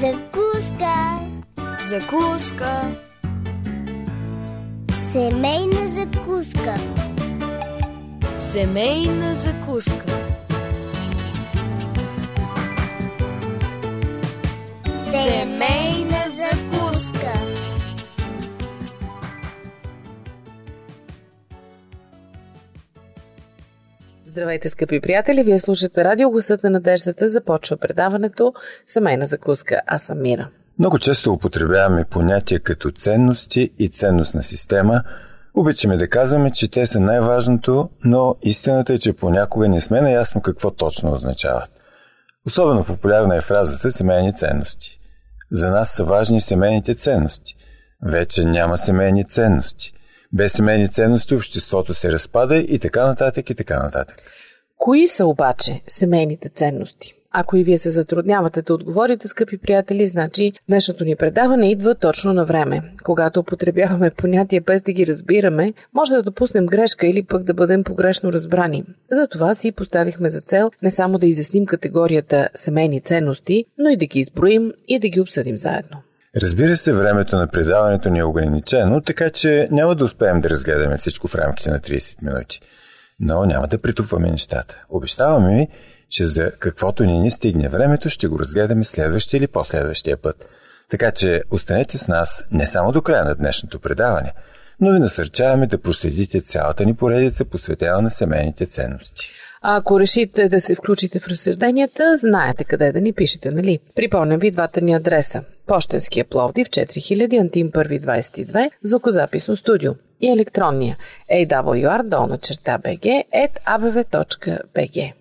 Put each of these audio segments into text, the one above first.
Закуска. Закуска. Семейна закуска. Семейна закуска. Семейна Здравейте, скъпи приятели! Вие слушате радио Гласът на надеждата. Започва предаването Семейна закуска. Аз съм Мира. Много често употребяваме понятия като ценности и ценностна система. Обичаме да казваме, че те са най-важното, но истината е, че понякога не сме наясно какво точно означават. Особено популярна е фразата семейни ценности. За нас са важни семейните ценности. Вече няма семейни ценности. Без семейни ценности обществото се разпада и така нататък и така нататък. Кои са обаче семейните ценности? Ако и вие се затруднявате да отговорите, скъпи приятели, значи днешното ни предаване идва точно на време. Когато употребяваме понятия без да ги разбираме, може да допуснем грешка или пък да бъдем погрешно разбрани. Затова си поставихме за цел не само да изясним категорията семейни ценности, но и да ги изброим и да ги обсъдим заедно. Разбира се, времето на предаването ни е ограничено, така че няма да успеем да разгледаме всичко в рамките на 30 минути. Но няма да притупваме нещата. Обещаваме ви, че за каквото ни ни стигне времето, ще го разгледаме следващия или последващия път. Така че останете с нас не само до края на днешното предаване, но ви насърчаваме да проследите цялата ни поредица, посветена на семейните ценности. А ако решите да се включите в разсъжденията, знаете къде да ни пишете, нали? Припомням ви двата ни адреса. Пощенския Пловдив 4000 Антим 1 22 звукозаписно студио и електронния awr долна черта bg at abv.bg.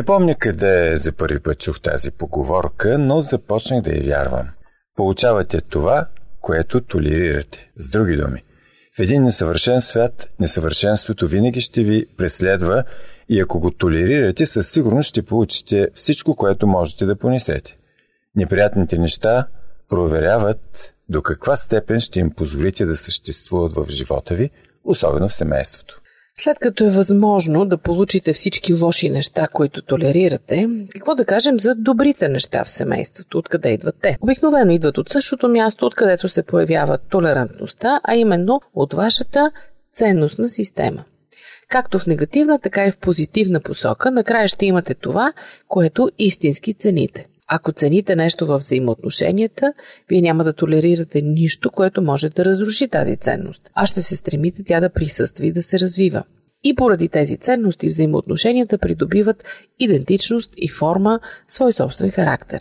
Не помня къде за първи път чух тази поговорка, но започнах да я вярвам. Получавате това, което толерирате. С други думи, в един несъвършен свят, несъвършенството винаги ще ви преследва и ако го толерирате, със сигурност ще получите всичко, което можете да понесете. Неприятните неща проверяват до каква степен ще им позволите да съществуват в живота ви, особено в семейството. След като е възможно да получите всички лоши неща, които толерирате, какво да кажем за добрите неща в семейството? Откъде идват те? Обикновено идват от същото място, откъдето се появява толерантността, а именно от вашата ценностна система. Както в негативна, така и в позитивна посока, накрая ще имате това, което истински цените. Ако цените нещо в взаимоотношенията, вие няма да толерирате нищо, което може да разруши тази ценност, а ще се стремите тя да присъства и да се развива. И поради тези ценности взаимоотношенията придобиват идентичност и форма, свой собствен характер.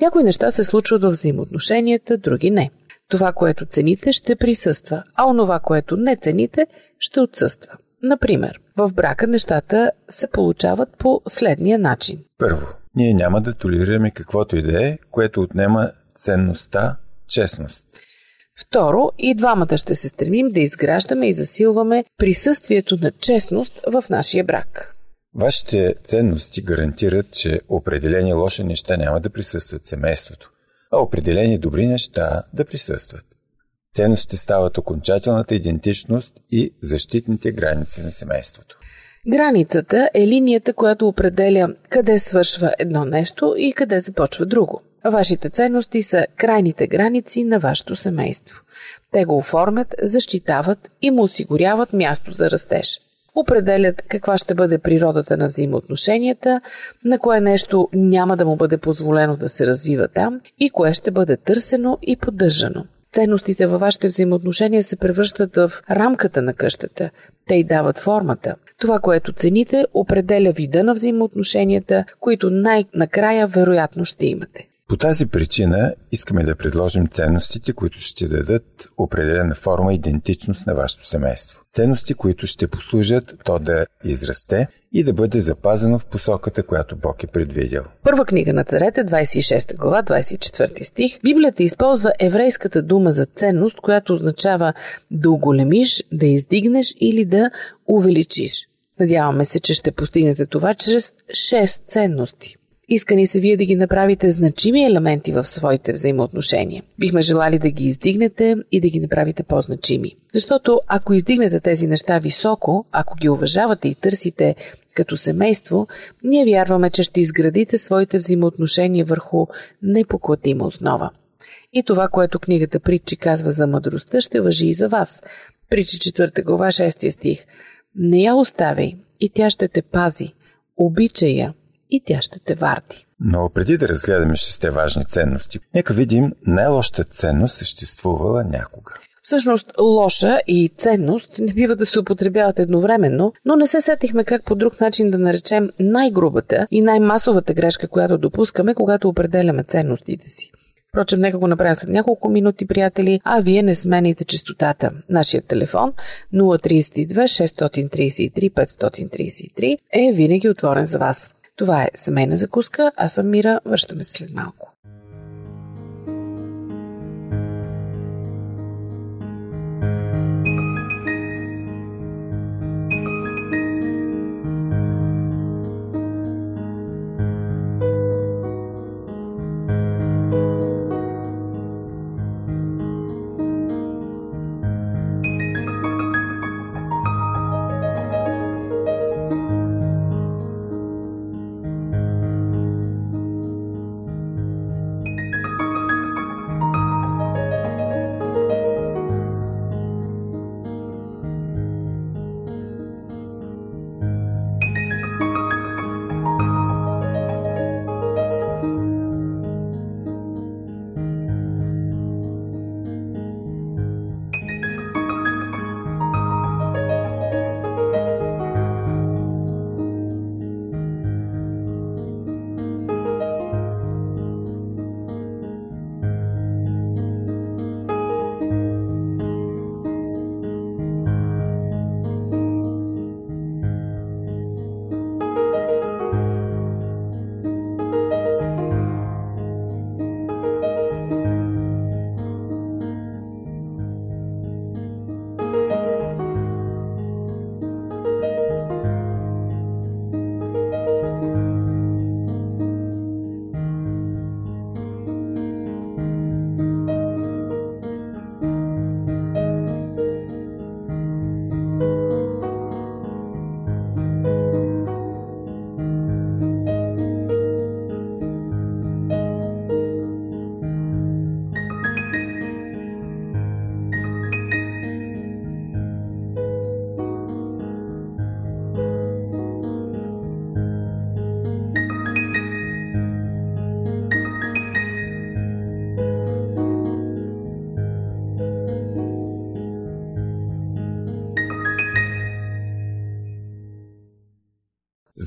Някои неща се случват в взаимоотношенията, други не. Това, което цените, ще присъства, а онова, което не цените, ще отсъства. Например, в брака нещата се получават по следния начин. Първо, ние няма да толерираме каквото и да е, което отнема ценността честност. Второ, и двамата ще се стремим да изграждаме и засилваме присъствието на честност в нашия брак. Вашите ценности гарантират, че определени лоши неща няма да присъстват в семейството, а определени добри неща да присъстват. Ценностите стават окончателната идентичност и защитните граници на семейството. Границата е линията, която определя къде свършва едно нещо и къде започва друго. Вашите ценности са крайните граници на вашето семейство. Те го оформят, защитават и му осигуряват място за растеж. Определят каква ще бъде природата на взаимоотношенията, на кое нещо няма да му бъде позволено да се развива там и кое ще бъде търсено и поддържано. Ценностите във вашите взаимоотношения се превръщат в рамката на къщата. Те й дават формата. Това, което цените, определя вида на взаимоотношенията, които най-накрая вероятно ще имате. По тази причина искаме да предложим ценностите, които ще дадат определена форма идентичност на вашето семейство. Ценности, които ще послужат то да израсте и да бъде запазено в посоката, която Бог е предвидел. Първа книга на царете, 26 глава, 24 стих. Библията използва еврейската дума за ценност, която означава да оголемиш, да издигнеш или да увеличиш. Надяваме се, че ще постигнете това чрез 6 ценности. Искани се вие да ги направите значими елементи в своите взаимоотношения. Бихме желали да ги издигнете и да ги направите по-значими. Защото ако издигнете тези неща високо, ако ги уважавате и търсите като семейство, ние вярваме, че ще изградите своите взаимоотношения върху непоклатима основа. И това, което книгата Притчи казва за мъдростта, ще въжи и за вас. Притчи 4 глава 6 стих. Не я оставяй и тя ще те пази. Обичай я и тя ще те варди. Но преди да разгледаме шесте важни ценности, нека видим най-лошата ценност съществувала някога. Всъщност, лоша и ценност не бива да се употребяват едновременно, но не се сетихме как по друг начин да наречем най-грубата и най-масовата грешка, която допускаме, когато определяме ценностите си. Впрочем, нека го направя след няколко минути, приятели, а вие не смените частотата. Нашият телефон 032 633 533 е винаги отворен за вас. Това е семейна закуска, аз съм Мира, връщаме се след малко.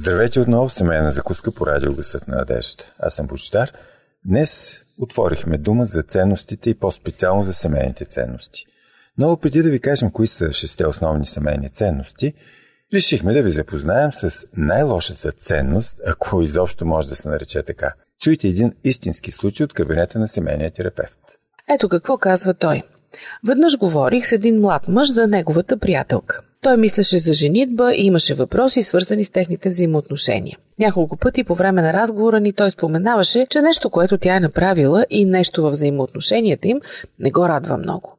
Здравейте отново в семейна закуска по радио Гъсът на надеждата. Аз съм Бочетар. Днес отворихме дума за ценностите и по-специално за семейните ценности. Но преди да ви кажем кои са шесте основни семейни ценности, решихме да ви запознаем с най-лошата ценност, ако изобщо може да се нарече така. Чуйте един истински случай от кабинета на семейния терапевт. Ето какво казва той. Веднъж говорих с един млад мъж за неговата приятелка. Той мислеше за женитба и имаше въпроси, свързани с техните взаимоотношения. Няколко пъти по време на разговора ни той споменаваше, че нещо, което тя е направила и нещо във взаимоотношенията им, не го радва много.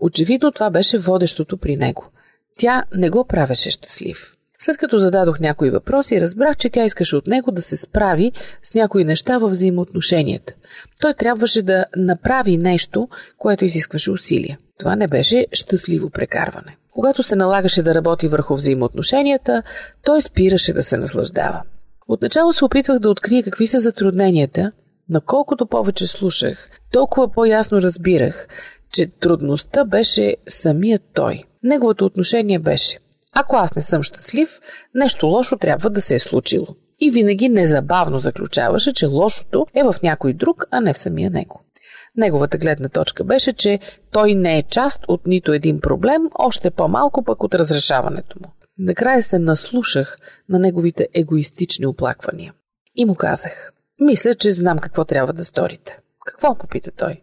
Очевидно това беше водещото при него. Тя не го правеше щастлив. След като зададох някои въпроси, разбрах, че тя искаше от него да се справи с някои неща във взаимоотношенията. Той трябваше да направи нещо, което изискваше усилия. Това не беше щастливо прекарване. Когато се налагаше да работи върху взаимоотношенията, той спираше да се наслаждава. Отначало се опитвах да открия какви са затрудненията, но колкото повече слушах, толкова по-ясно разбирах, че трудността беше самият той. Неговото отношение беше ако аз не съм щастлив, нещо лошо трябва да се е случило. И винаги незабавно заключаваше, че лошото е в някой друг, а не в самия него. Неговата гледна точка беше, че той не е част от нито един проблем, още по-малко пък от разрешаването му. Накрая се наслушах на неговите егоистични оплаквания. И му казах, мисля, че знам какво трябва да сторите. Какво попита той?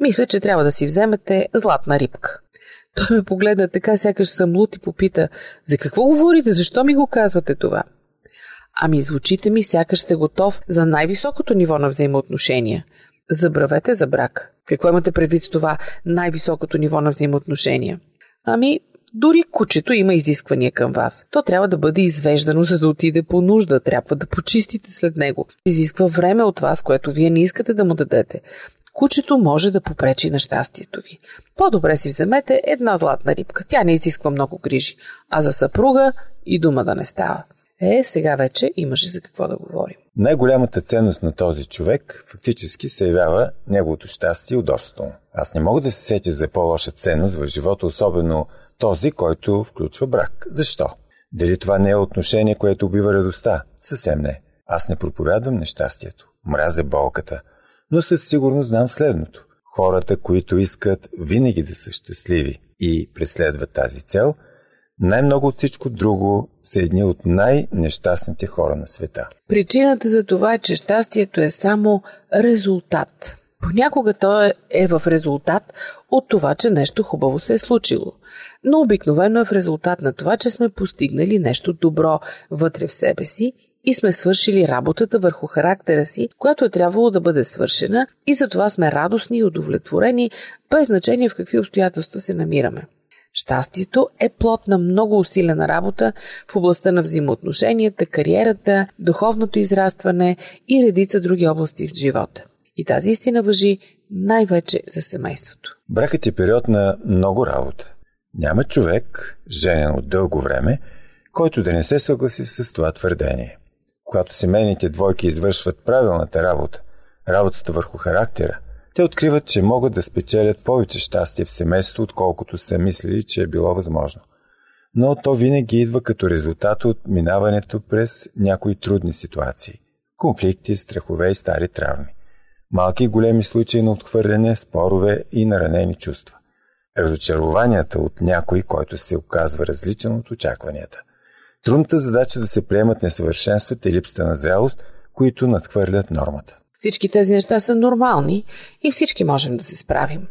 Мисля, че трябва да си вземете златна рибка. Той ме погледна така, сякаш съм лут и попита, за какво говорите, защо ми го казвате това? Ами звучите ми, сякаш сте готов за най-високото ниво на взаимоотношения. Забравете за брак. Какво имате предвид с това най-високото ниво на взаимоотношения? Ами, дори кучето има изисквания към вас. То трябва да бъде извеждано, за да отиде по нужда. Трябва да почистите след него. Изисква време от вас, което вие не искате да му дадете кучето може да попречи на щастието ви. По-добре си вземете една златна рибка. Тя не изисква много грижи. А за съпруга и дума да не става. Е, сега вече имаше за какво да говорим. Най-голямата ценност на този човек фактически се явява неговото щастие и удобство. Аз не мога да се сетя за по-лоша ценност в живота, особено този, който включва брак. Защо? Дали това не е отношение, което убива радостта? Съвсем не. Аз не проповядвам нещастието. Мразя болката – но със сигурност знам следното. Хората, които искат винаги да са щастливи и преследват тази цел, най-много от всичко друго са едни от най-нещастните хора на света. Причината за това е, че щастието е само резултат. Понякога то е в резултат от това, че нещо хубаво се е случило. Но обикновено е в резултат на това, че сме постигнали нещо добро вътре в себе си и сме свършили работата върху характера си, която е трябвало да бъде свършена и затова сме радостни и удовлетворени, без значение в какви обстоятелства се намираме. Щастието е плод на много усилена работа в областта на взаимоотношенията, кариерата, духовното израстване и редица други области в живота. И тази истина въжи най-вече за семейството. Бракът е период на много работа. Няма човек, женен от дълго време, който да не се съгласи с това твърдение когато семейните двойки извършват правилната работа, работата върху характера, те откриват, че могат да спечелят повече щастие в семейството, отколкото са мислили, че е било възможно. Но то винаги идва като резултат от минаването през някои трудни ситуации – конфликти, страхове и стари травми. Малки и големи случаи на отхвърляне, спорове и наранени чувства. Разочарованията от някой, който се оказва различен от очакванията – Трудната задача да се приемат несъвършенствата и липсата на зрялост, които надхвърлят нормата. Всички тези неща са нормални и всички можем да се справим.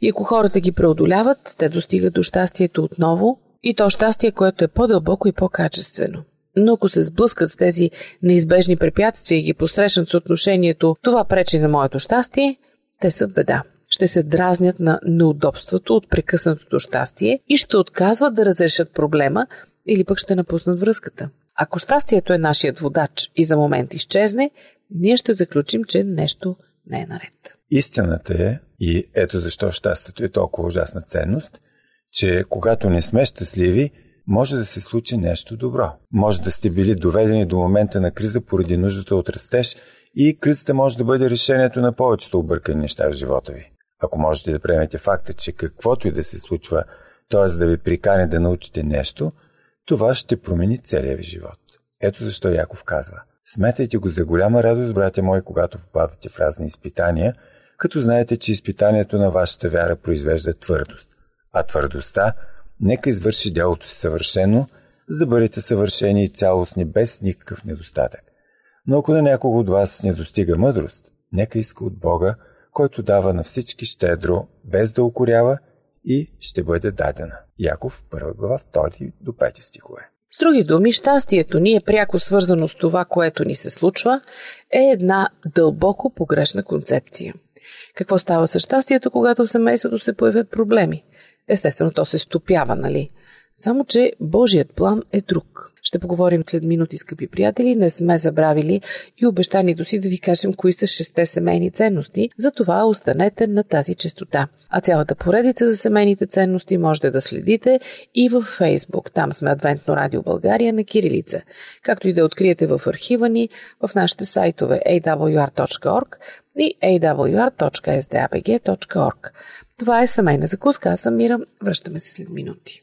И ако хората ги преодоляват, те достигат до щастието отново и то щастие, което е по-дълбоко и по-качествено. Но ако се сблъскат с тези неизбежни препятствия и ги посрещнат с отношението «това пречи на моето щастие», те са в беда. Ще се дразнят на неудобството от прекъснатото щастие и ще отказват да разрешат проблема, или пък ще напуснат връзката. Ако щастието е нашият водач и за момент изчезне, ние ще заключим, че нещо не е наред. Истината е, и ето защо щастието е толкова ужасна ценност, че когато не сме щастливи, може да се случи нещо добро. Може да сте били доведени до момента на криза поради нуждата от растеж и кризата може да бъде решението на повечето объркани неща в живота ви. Ако можете да приемете факта, че каквото и да се случва, т.е. да ви прикане да научите нещо – това ще промени целия ви живот. Ето защо Яков казва Сметайте го за голяма радост, братя мои, когато попадате в разни изпитания, като знаете, че изпитанието на вашата вяра произвежда твърдост. А твърдостта нека извърши делото си съвършено, за да бъдете съвършени и цялостни без никакъв недостатък. Но ако на някого от вас не достига мъдрост, нека иска от Бога, който дава на всички щедро, без да укорява и ще бъде дадена. Яков, 1 глава, 2 до 5 стихове. С други думи, щастието ни е пряко свързано с това, което ни се случва, е една дълбоко погрешна концепция. Какво става с щастието, когато в семейството се появят проблеми? Естествено, то се стопява, нали? Само, че Божият план е друг. Ще поговорим след минути, скъпи приятели. Не сме забравили и обещанието си да ви кажем кои са шесте семейни ценности. Затова останете на тази частота. А цялата поредица за семейните ценности можете да следите и в Фейсбук. Там сме Адвентно радио България на Кирилица. Както и да откриете в архива ни в нашите сайтове awr.org и awr.sdabg.org. Това е семейна закуска. Аз съм Мира. Връщаме се след минути.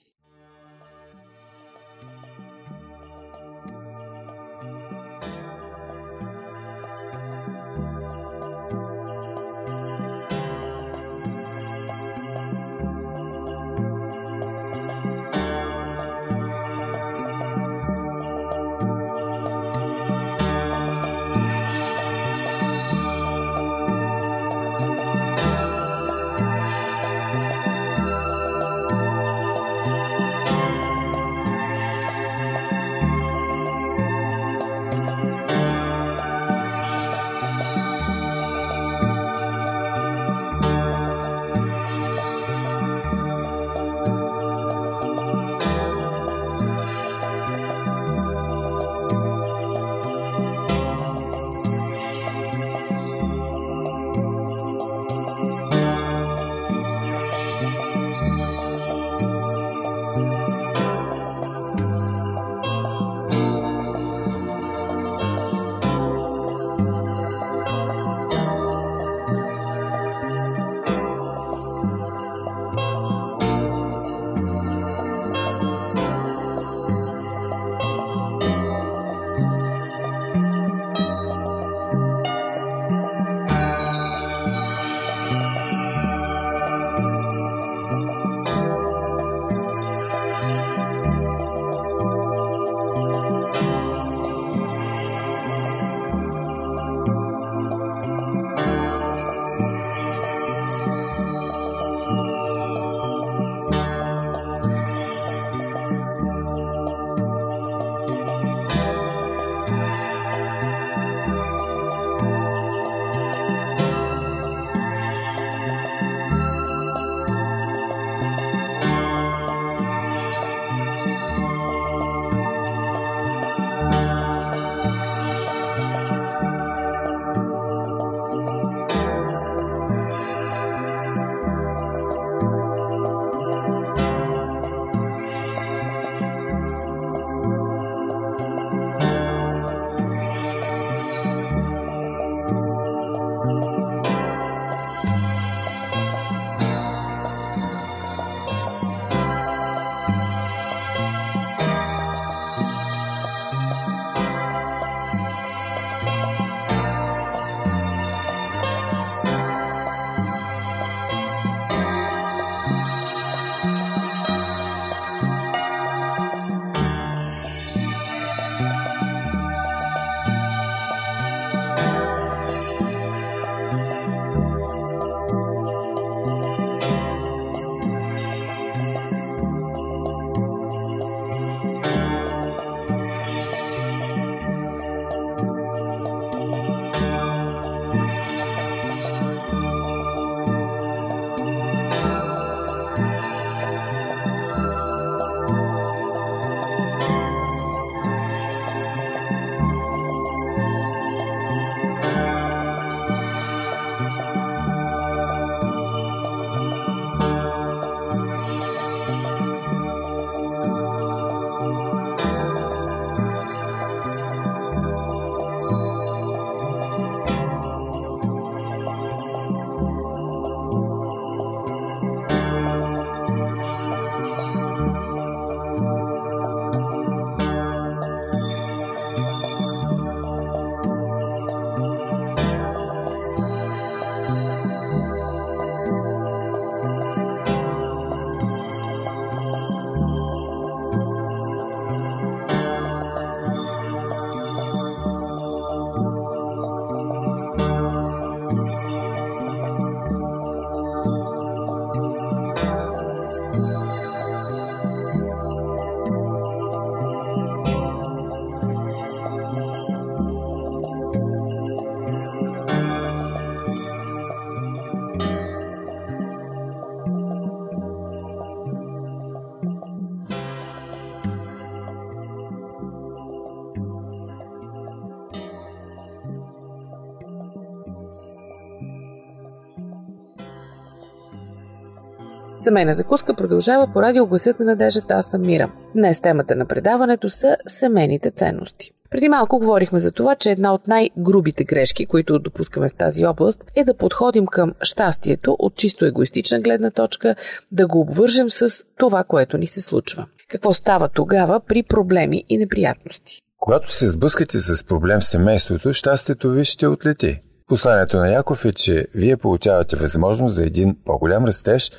Семейна закуска продължава по радио гласът на надеждата Аз съм Мира. Днес темата на предаването са семейните ценности. Преди малко говорихме за това, че една от най-грубите грешки, които допускаме в тази област, е да подходим към щастието от чисто егоистична гледна точка, да го обвържем с това, което ни се случва. Какво става тогава при проблеми и неприятности? Когато се сблъскате с проблем в семейството, щастието ви ще отлети. Посланието на Яков е, че вие получавате възможност за един по-голям растеж,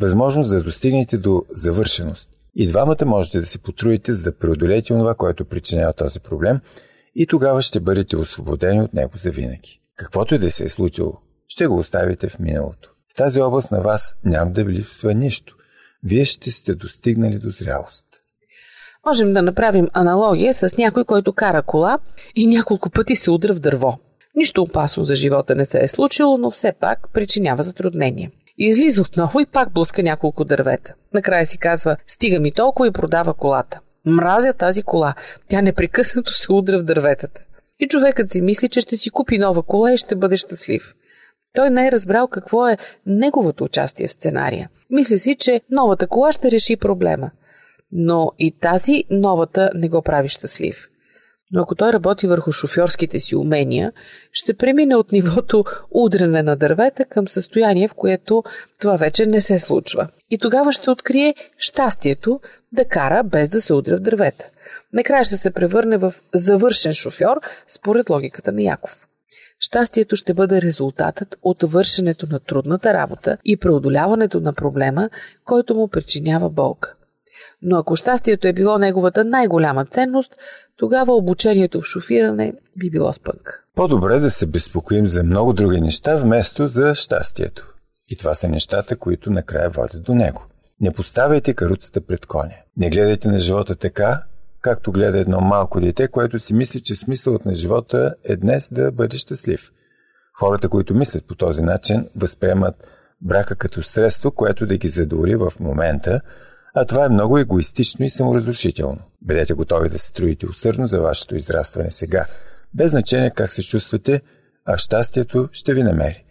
възможност да достигнете до завършеност. И двамата можете да се потрудите, за да преодолеете това, което причинява този проблем, и тогава ще бъдете освободени от него завинаги. Каквото и да се е случило, ще го оставите в миналото. В тази област на вас няма да липсва нищо. Вие ще сте достигнали до зрялост. Можем да направим аналогия с някой, който кара кола и няколко пъти се удра в дърво. Нищо опасно за живота не се е случило, но все пак причинява затруднение. Излиза отново и пак блъска няколко дървета. Накрая си казва, стига ми толкова и продава колата. Мразя тази кола. Тя непрекъснато се удря в дърветата. И човекът си мисли, че ще си купи нова кола и ще бъде щастлив. Той не е разбрал какво е неговото участие в сценария. Мисли си, че новата кола ще реши проблема. Но и тази новата не го прави щастлив но ако той работи върху шофьорските си умения, ще премине от нивото удрене на дървета към състояние, в което това вече не се случва. И тогава ще открие щастието да кара без да се удря в дървета. Накрая ще се превърне в завършен шофьор, според логиката на Яков. Щастието ще бъде резултатът от вършенето на трудната работа и преодоляването на проблема, който му причинява болка. Но ако щастието е било неговата най-голяма ценност, тогава обучението в шофиране би било спънк. По-добре да се безпокоим за много други неща, вместо за щастието. И това са нещата, които накрая водят до него. Не поставяйте каруцата пред коня. Не гледайте на живота така, както гледа едно малко дете, което си мисли, че смисълът на живота е днес да бъде щастлив. Хората, които мислят по този начин, възприемат брака като средство, което да ги задоволи в момента, а това е много егоистично и саморазрушително. Бъдете готови да се трудите усърдно за вашето израстване сега, без значение как се чувствате, а щастието ще ви намери.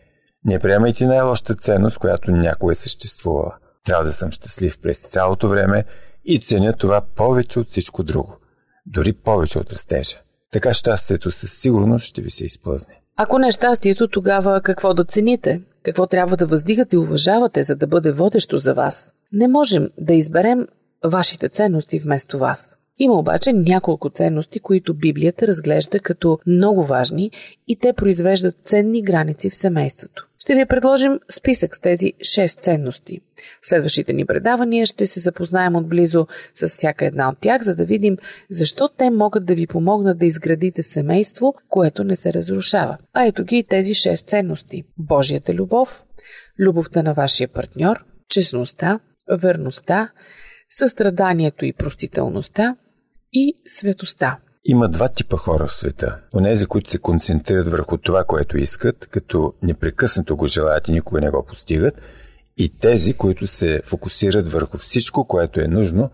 Не приемайте най-лошата ценност, която някой е съществувала. Трябва да съм щастлив през цялото време и ценя това повече от всичко друго. Дори повече от растежа. Така щастието със сигурност ще ви се изплъзне. Ако не е щастието, тогава какво да цените? Какво трябва да въздигате и уважавате, за да бъде водещо за вас? Не можем да изберем вашите ценности вместо вас. Има обаче няколко ценности, които Библията разглежда като много важни и те произвеждат ценни граници в семейството. Ще ви предложим списък с тези 6 ценности. В следващите ни предавания ще се запознаем отблизо с всяка една от тях, за да видим защо те могат да ви помогнат да изградите семейство, което не се разрушава. А ето ги и тези 6 ценности. Божията любов, любовта на вашия партньор, честността, верността, състраданието и простителността и светостта. Има два типа хора в света. Онези, които се концентрират върху това, което искат, като непрекъснато го желаят и никога не го постигат, и тези, които се фокусират върху всичко, което е нужно,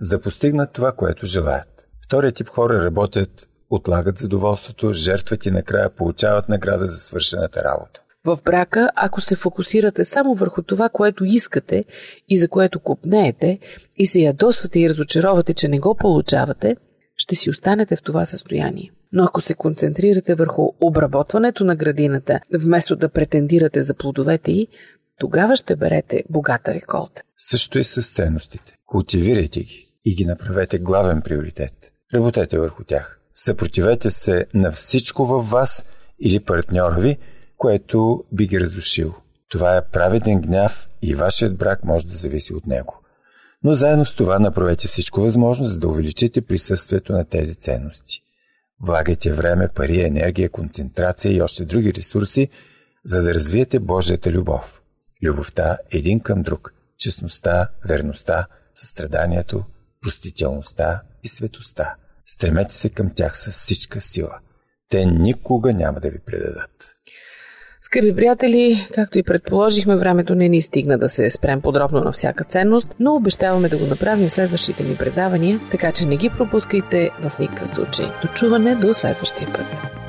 за да постигнат това, което желаят. Вторият тип хора работят, отлагат задоволството, жертват и накрая получават награда за свършената работа. В брака, ако се фокусирате само върху това, което искате и за което купнеете, и се ядосвате и разочаровате, че не го получавате, ще си останете в това състояние. Но ако се концентрирате върху обработването на градината, вместо да претендирате за плодовете й, тогава ще берете богата реколта. Също и с ценностите. Култивирайте ги и ги направете главен приоритет. Работете върху тях. Съпротивете се на всичко във вас или партньора ви – което би ги разрушило. Това е праведен гняв и вашият брак може да зависи от него. Но заедно с това направете всичко възможно, за да увеличите присъствието на тези ценности. Влагайте време, пари, енергия, концентрация и още други ресурси, за да развиете Божията любов. Любовта един към друг, честността, верността, състраданието, простителността и светостта. Стремете се към тях с всичка сила. Те никога няма да ви предадат. Скъпи приятели, както и предположихме, времето не ни стигна да се спрем подробно на всяка ценност, но обещаваме да го направим в следващите ни предавания, така че не ги пропускайте в никакъв случай. До чуване до следващия път.